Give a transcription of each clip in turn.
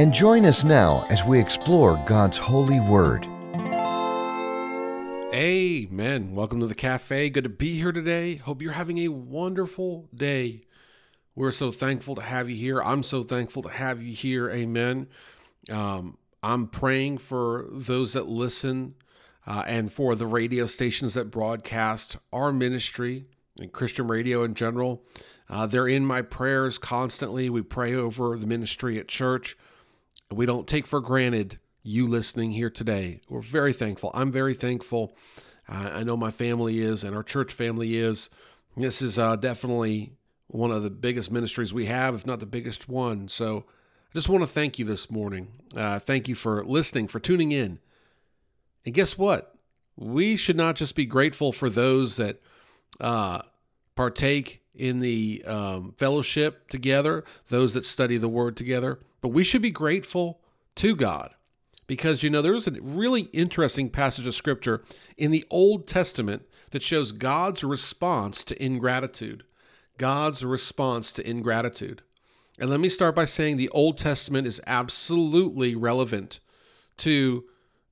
and join us now as we explore God's holy word. Amen. Welcome to the cafe. Good to be here today. Hope you're having a wonderful day. We're so thankful to have you here. I'm so thankful to have you here. Amen. Um, I'm praying for those that listen uh, and for the radio stations that broadcast our ministry and Christian radio in general. Uh, they're in my prayers constantly. We pray over the ministry at church. We don't take for granted you listening here today. We're very thankful. I'm very thankful. Uh, I know my family is, and our church family is. This is uh, definitely one of the biggest ministries we have, if not the biggest one. So I just want to thank you this morning. Uh, thank you for listening, for tuning in. And guess what? We should not just be grateful for those that uh, partake in the um, fellowship together, those that study the word together. But we should be grateful to God because, you know, there's a really interesting passage of scripture in the Old Testament that shows God's response to ingratitude. God's response to ingratitude. And let me start by saying the Old Testament is absolutely relevant to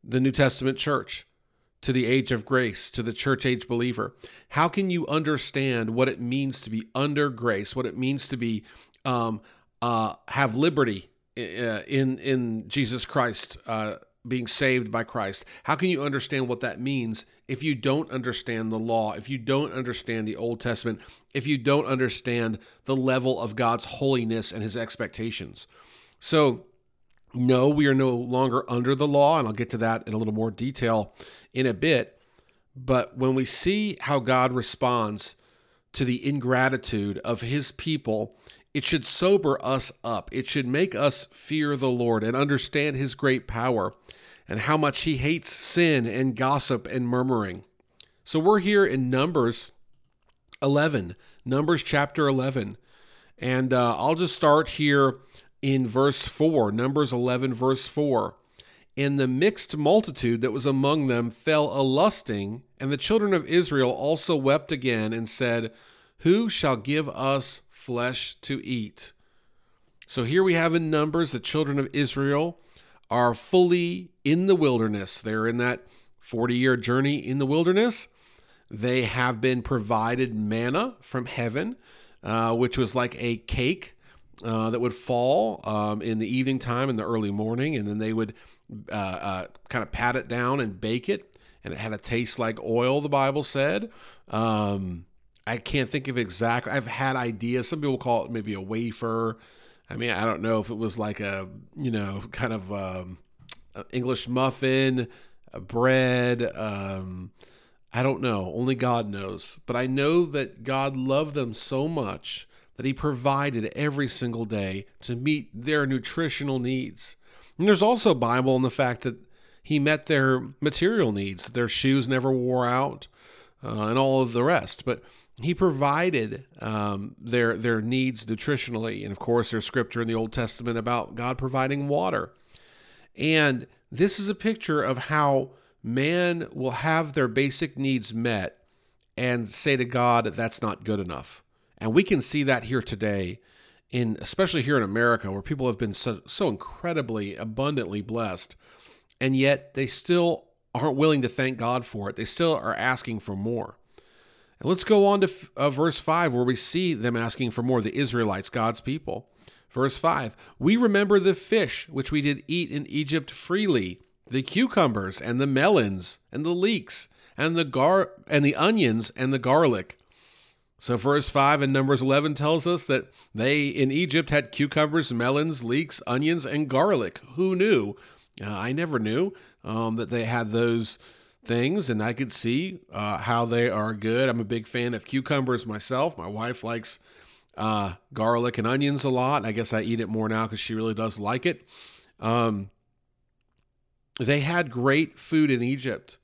the New Testament church to the age of grace, to the church age believer? How can you understand what it means to be under grace, what it means to be um, uh, have liberty uh, in in Jesus Christ, uh, being saved by Christ? How can you understand what that means if you don't understand the law, if you don't understand the Old Testament, if you don't understand the level of God's holiness and His expectations? So no, we are no longer under the law, and I'll get to that in a little more detail in a bit. But when we see how God responds to the ingratitude of his people, it should sober us up. It should make us fear the Lord and understand his great power and how much he hates sin and gossip and murmuring. So we're here in Numbers 11, Numbers chapter 11. And uh, I'll just start here in verse 4, Numbers 11, verse 4. And the mixed multitude that was among them fell a lusting, and the children of Israel also wept again and said, Who shall give us flesh to eat? So here we have in Numbers the children of Israel are fully in the wilderness. They're in that 40 year journey in the wilderness. They have been provided manna from heaven, uh, which was like a cake uh, that would fall um, in the evening time in the early morning, and then they would uh, uh, kind of pat it down and bake it, and it had a taste like oil. The Bible said. Um, I can't think of exactly. I've had ideas. Some people call it maybe a wafer. I mean, I don't know if it was like a you know kind of um, English muffin, bread. Um, I don't know. Only God knows. But I know that God loved them so much that He provided every single day to meet their nutritional needs. And there's also Bible in the fact that He met their material needs, that their shoes never wore out, uh, and all of the rest. But he provided um, their their needs nutritionally, and of course, there's scripture in the Old Testament about God providing water. And this is a picture of how man will have their basic needs met and say to God, "That's not good enough." And we can see that here today, in especially here in America, where people have been so, so incredibly abundantly blessed, and yet they still aren't willing to thank God for it. They still are asking for more. And let's go on to uh, verse 5, where we see them asking for more, the Israelites, God's people. Verse 5 We remember the fish which we did eat in Egypt freely, the cucumbers and the melons and the leeks and the gar and the onions and the garlic so, verse 5 in Numbers 11 tells us that they in Egypt had cucumbers, melons, leeks, onions, and garlic. Who knew? Uh, I never knew um, that they had those things, and I could see uh, how they are good. I'm a big fan of cucumbers myself. My wife likes uh, garlic and onions a lot. I guess I eat it more now because she really does like it. Um, they had great food in Egypt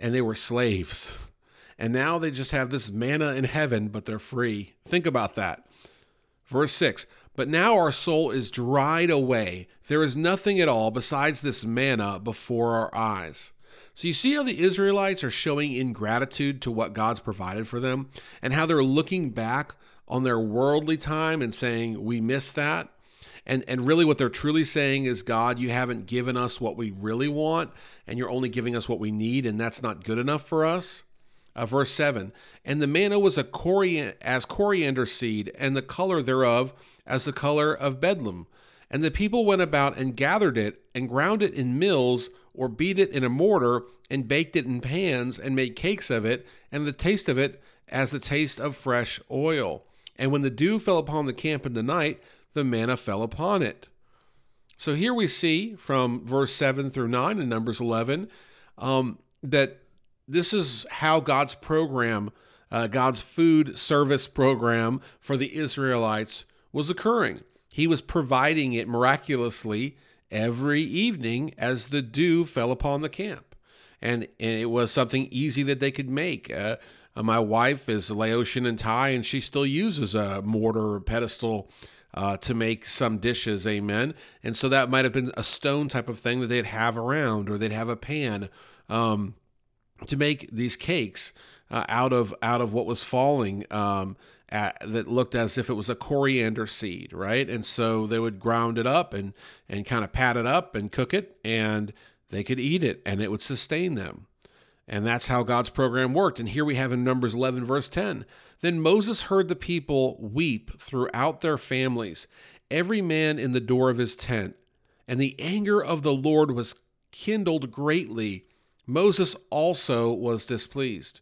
and they were slaves. And now they just have this manna in heaven, but they're free. Think about that. Verse 6 But now our soul is dried away. There is nothing at all besides this manna before our eyes. So you see how the Israelites are showing ingratitude to what God's provided for them and how they're looking back on their worldly time and saying, We miss that. And, and really, what they're truly saying is, God, you haven't given us what we really want, and you're only giving us what we need, and that's not good enough for us. Uh, verse 7 And the manna was a coriander, as coriander seed, and the color thereof as the color of bdellium. And the people went about and gathered it, and ground it in mills, or beat it in a mortar, and baked it in pans, and made cakes of it, and the taste of it as the taste of fresh oil. And when the dew fell upon the camp in the night, the manna fell upon it. So here we see from verse 7 through 9 in Numbers 11 um, that this is how God's program, uh, God's food service program for the Israelites was occurring. He was providing it miraculously every evening as the dew fell upon the camp. And, and it was something easy that they could make. Uh, uh, my wife is Laotian and Thai, and she still uses a mortar or pedestal uh, to make some dishes, amen. And so that might have been a stone type of thing that they'd have around, or they'd have a pan um, to make these cakes uh, out of out of what was falling. Um, at, that looked as if it was a coriander seed, right? And so they would ground it up and and kind of pat it up and cook it, and they could eat it, and it would sustain them. And that's how God's program worked. And here we have in Numbers 11, verse 10 Then Moses heard the people weep throughout their families, every man in the door of his tent. And the anger of the Lord was kindled greatly. Moses also was displeased.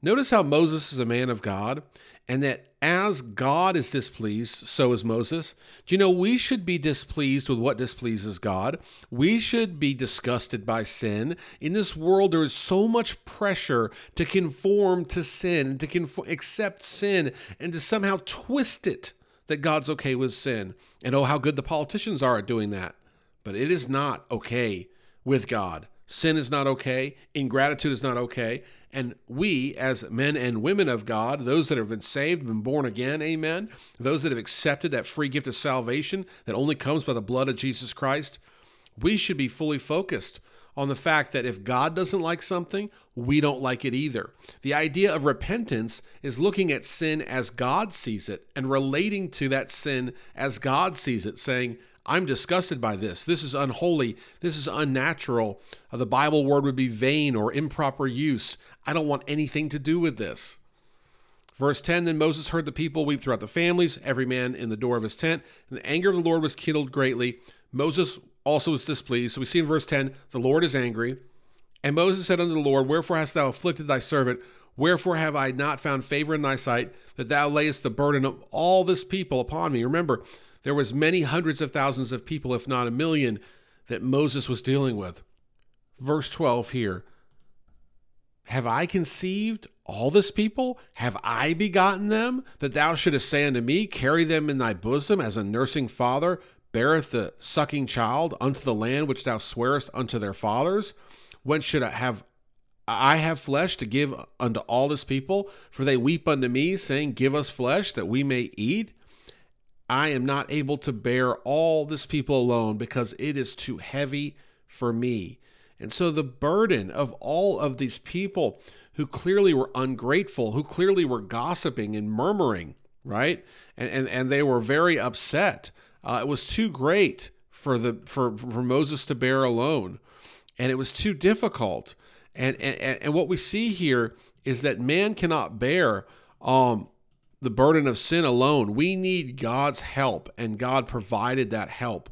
Notice how Moses is a man of God, and that as God is displeased, so is Moses. Do you know we should be displeased with what displeases God? We should be disgusted by sin. In this world, there is so much pressure to conform to sin, to conform, accept sin, and to somehow twist it that God's okay with sin. And oh, how good the politicians are at doing that. But it is not okay with God. Sin is not okay. Ingratitude is not okay. And we, as men and women of God, those that have been saved, been born again, amen, those that have accepted that free gift of salvation that only comes by the blood of Jesus Christ, we should be fully focused on the fact that if God doesn't like something, we don't like it either. The idea of repentance is looking at sin as God sees it and relating to that sin as God sees it, saying, I'm disgusted by this. This is unholy. This is unnatural. Uh, the Bible word would be vain or improper use. I don't want anything to do with this. Verse 10 Then Moses heard the people weep throughout the families, every man in the door of his tent, and the anger of the Lord was kindled greatly. Moses also was displeased. So we see in verse 10 the Lord is angry. And Moses said unto the Lord, Wherefore hast thou afflicted thy servant? Wherefore have I not found favor in thy sight, that thou layest the burden of all this people upon me? Remember, there was many hundreds of thousands of people, if not a million, that Moses was dealing with. Verse 12 here. Have I conceived all this people? Have I begotten them? That thou shouldest say unto me, Carry them in thy bosom, as a nursing father beareth the sucking child unto the land which thou swearest unto their fathers? Whence should I have I have flesh to give unto all this people? For they weep unto me, saying, Give us flesh that we may eat. I am not able to bear all this people alone because it is too heavy for me. And so the burden of all of these people who clearly were ungrateful, who clearly were gossiping and murmuring, right? And and, and they were very upset. Uh, it was too great for the for, for Moses to bear alone. And it was too difficult. And and, and what we see here is that man cannot bear um the burden of sin alone. We need God's help, and God provided that help.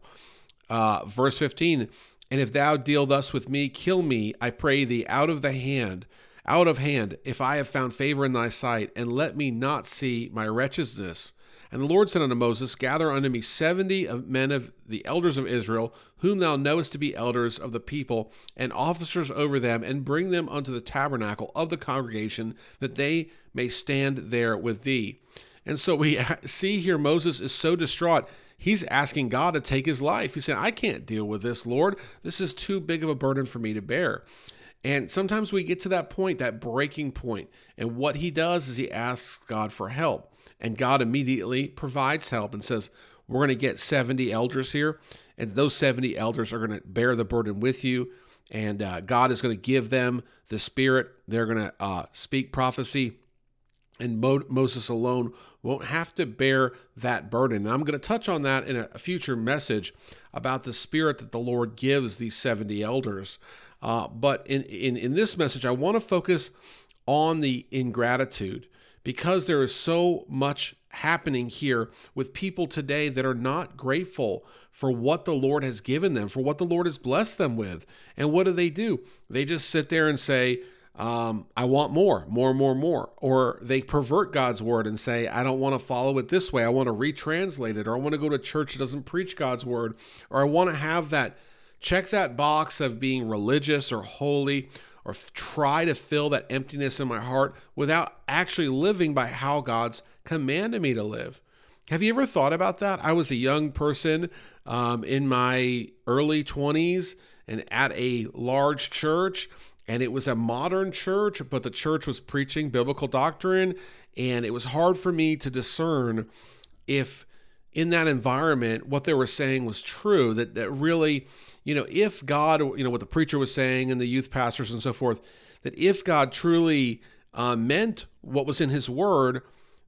Uh, verse 15 And if thou deal thus with me, kill me, I pray thee, out of the hand, out of hand, if I have found favor in thy sight, and let me not see my wretchedness. And the Lord said unto Moses, Gather unto me seventy of men of the elders of Israel, whom thou knowest to be elders of the people, and officers over them, and bring them unto the tabernacle of the congregation, that they may stand there with thee. And so we see here Moses is so distraught. he's asking God to take his life. He said, I can't deal with this, Lord. This is too big of a burden for me to bear. And sometimes we get to that point, that breaking point, and what he does is he asks God for help. And God immediately provides help and says, We're going to get 70 elders here, and those 70 elders are going to bear the burden with you. And uh, God is going to give them the Spirit. They're going to uh, speak prophecy. And Mo- Moses alone won't have to bear that burden. And I'm going to touch on that in a, future message about the Spirit that the Lord gives these 70 elders. Uh, but in, in, in this message, I want to focus on the ingratitude because there is so much happening here with people today that are not grateful for what the Lord has given them, for what the Lord has blessed them with. And what do they do? They just sit there and say, um, I want more, more, more, more. Or they pervert God's word and say, I don't want to follow it this way. I want to retranslate it. Or I want to go to church that doesn't preach God's word. Or I want to have that, check that box of being religious or holy or try to fill that emptiness in my heart without actually living by how God's commanded me to live. Have you ever thought about that? I was a young person um, in my early 20s and at a large church, and it was a modern church, but the church was preaching biblical doctrine, and it was hard for me to discern if in that environment what they were saying was true that that really you know if god you know what the preacher was saying and the youth pastors and so forth that if god truly uh, meant what was in his word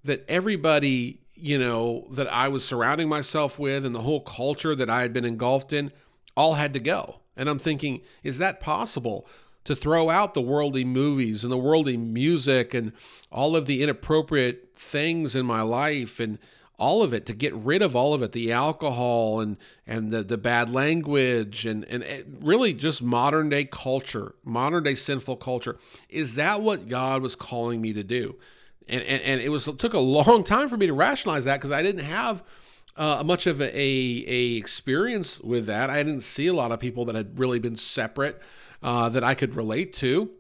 that everybody you know that i was surrounding myself with and the whole culture that i had been engulfed in all had to go. And i'm thinking is that possible to throw out the worldly movies and the worldly music and all of the inappropriate things in my life and all of it to get rid of all of it the alcohol and and the, the bad language and and really just modern day culture modern day sinful culture. Is that what god was calling me to do? And and, and it was it took a long time for me to rationalize that because i didn't have uh, much of a, a experience with that. I didn't see a lot of people that had really been separate uh, that i could relate to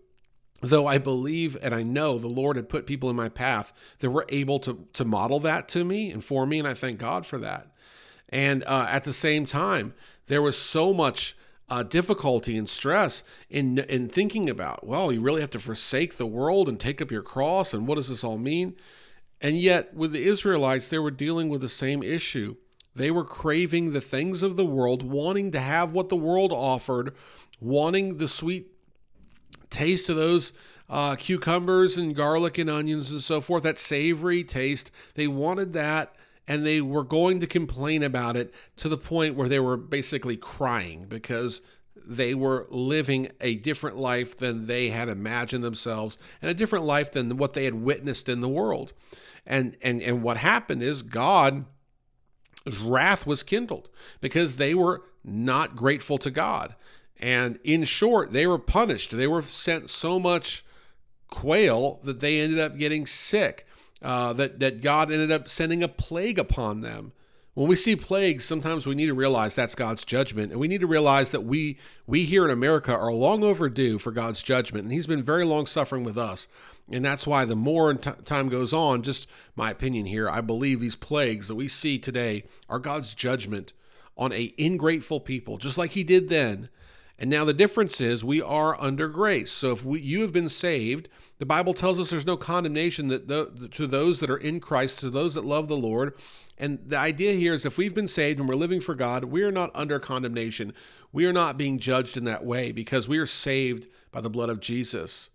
though I believe and I know the Lord had put people in my path that were able to to model that to me and for me, and I thank God for that. And uh, at the same time, there was so much uh, difficulty and stress in in thinking about. Well, you really have to forsake the world and take up your cross, and what does this all mean? And yet, with the Israelites, they were dealing with the same issue. They were craving the things of the world, wanting to have what the world offered, wanting the sweet taste of those uh, cucumbers and garlic and onions and so forth, that savory taste. They wanted that and they were going to complain about it to the point where they were basically crying because they were living a different life than they had imagined themselves and a different life than what they had witnessed in the world. And and and what happened is God wrath was kindled because they were not grateful to God. And in short, they were punished. They were sent so much quail that they ended up getting sick, uh, that, that God ended up sending a plague upon them. When we see plagues, sometimes we need to realize that's God's judgment. And we need to realize that we, we here in America are long overdue for God's judgment. And He's been very long suffering with us. And that's why the more t- time goes on, just my opinion here, I believe these plagues that we see today are God's judgment on a ingrateful people, just like He did then and now the difference is we are under grace. So if we, you have been saved, the Bible tells us there's no condemnation that the, to those that are in Christ, to those that love the Lord. And the idea here is if we've been saved and we're living for God, we are not under condemnation. We are not being judged in that way because we are saved by the blood of Jesus.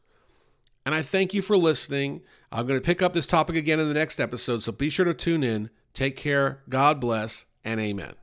And I thank you for listening. I'm going to pick up this topic again in the next episode, so be sure to tune in. Take care. God bless, and amen.